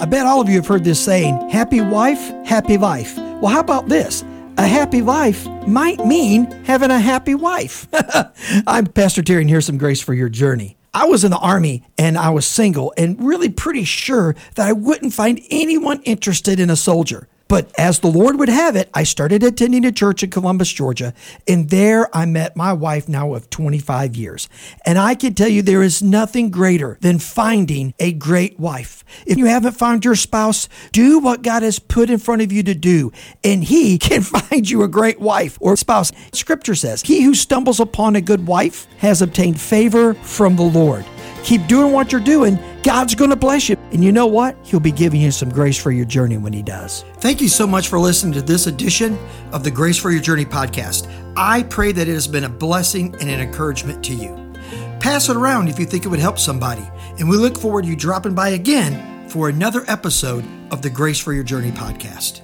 I bet all of you have heard this saying happy wife, happy life. Well, how about this? A happy life might mean having a happy wife. I'm Pastor Terry, and here's some grace for your journey. I was in the army and I was single and really pretty sure that I wouldn't find anyone interested in a soldier. But as the Lord would have it, I started attending a church in Columbus, Georgia, and there I met my wife now of 25 years. And I can tell you there is nothing greater than finding a great wife. If you haven't found your spouse, do what God has put in front of you to do, and He can find you a great wife or spouse. Scripture says, He who stumbles upon a good wife has obtained favor from the Lord. Keep doing what you're doing. God's going to bless you. And you know what? He'll be giving you some grace for your journey when He does. Thank you so much for listening to this edition of the Grace for Your Journey podcast. I pray that it has been a blessing and an encouragement to you. Pass it around if you think it would help somebody. And we look forward to you dropping by again for another episode of the Grace for Your Journey podcast.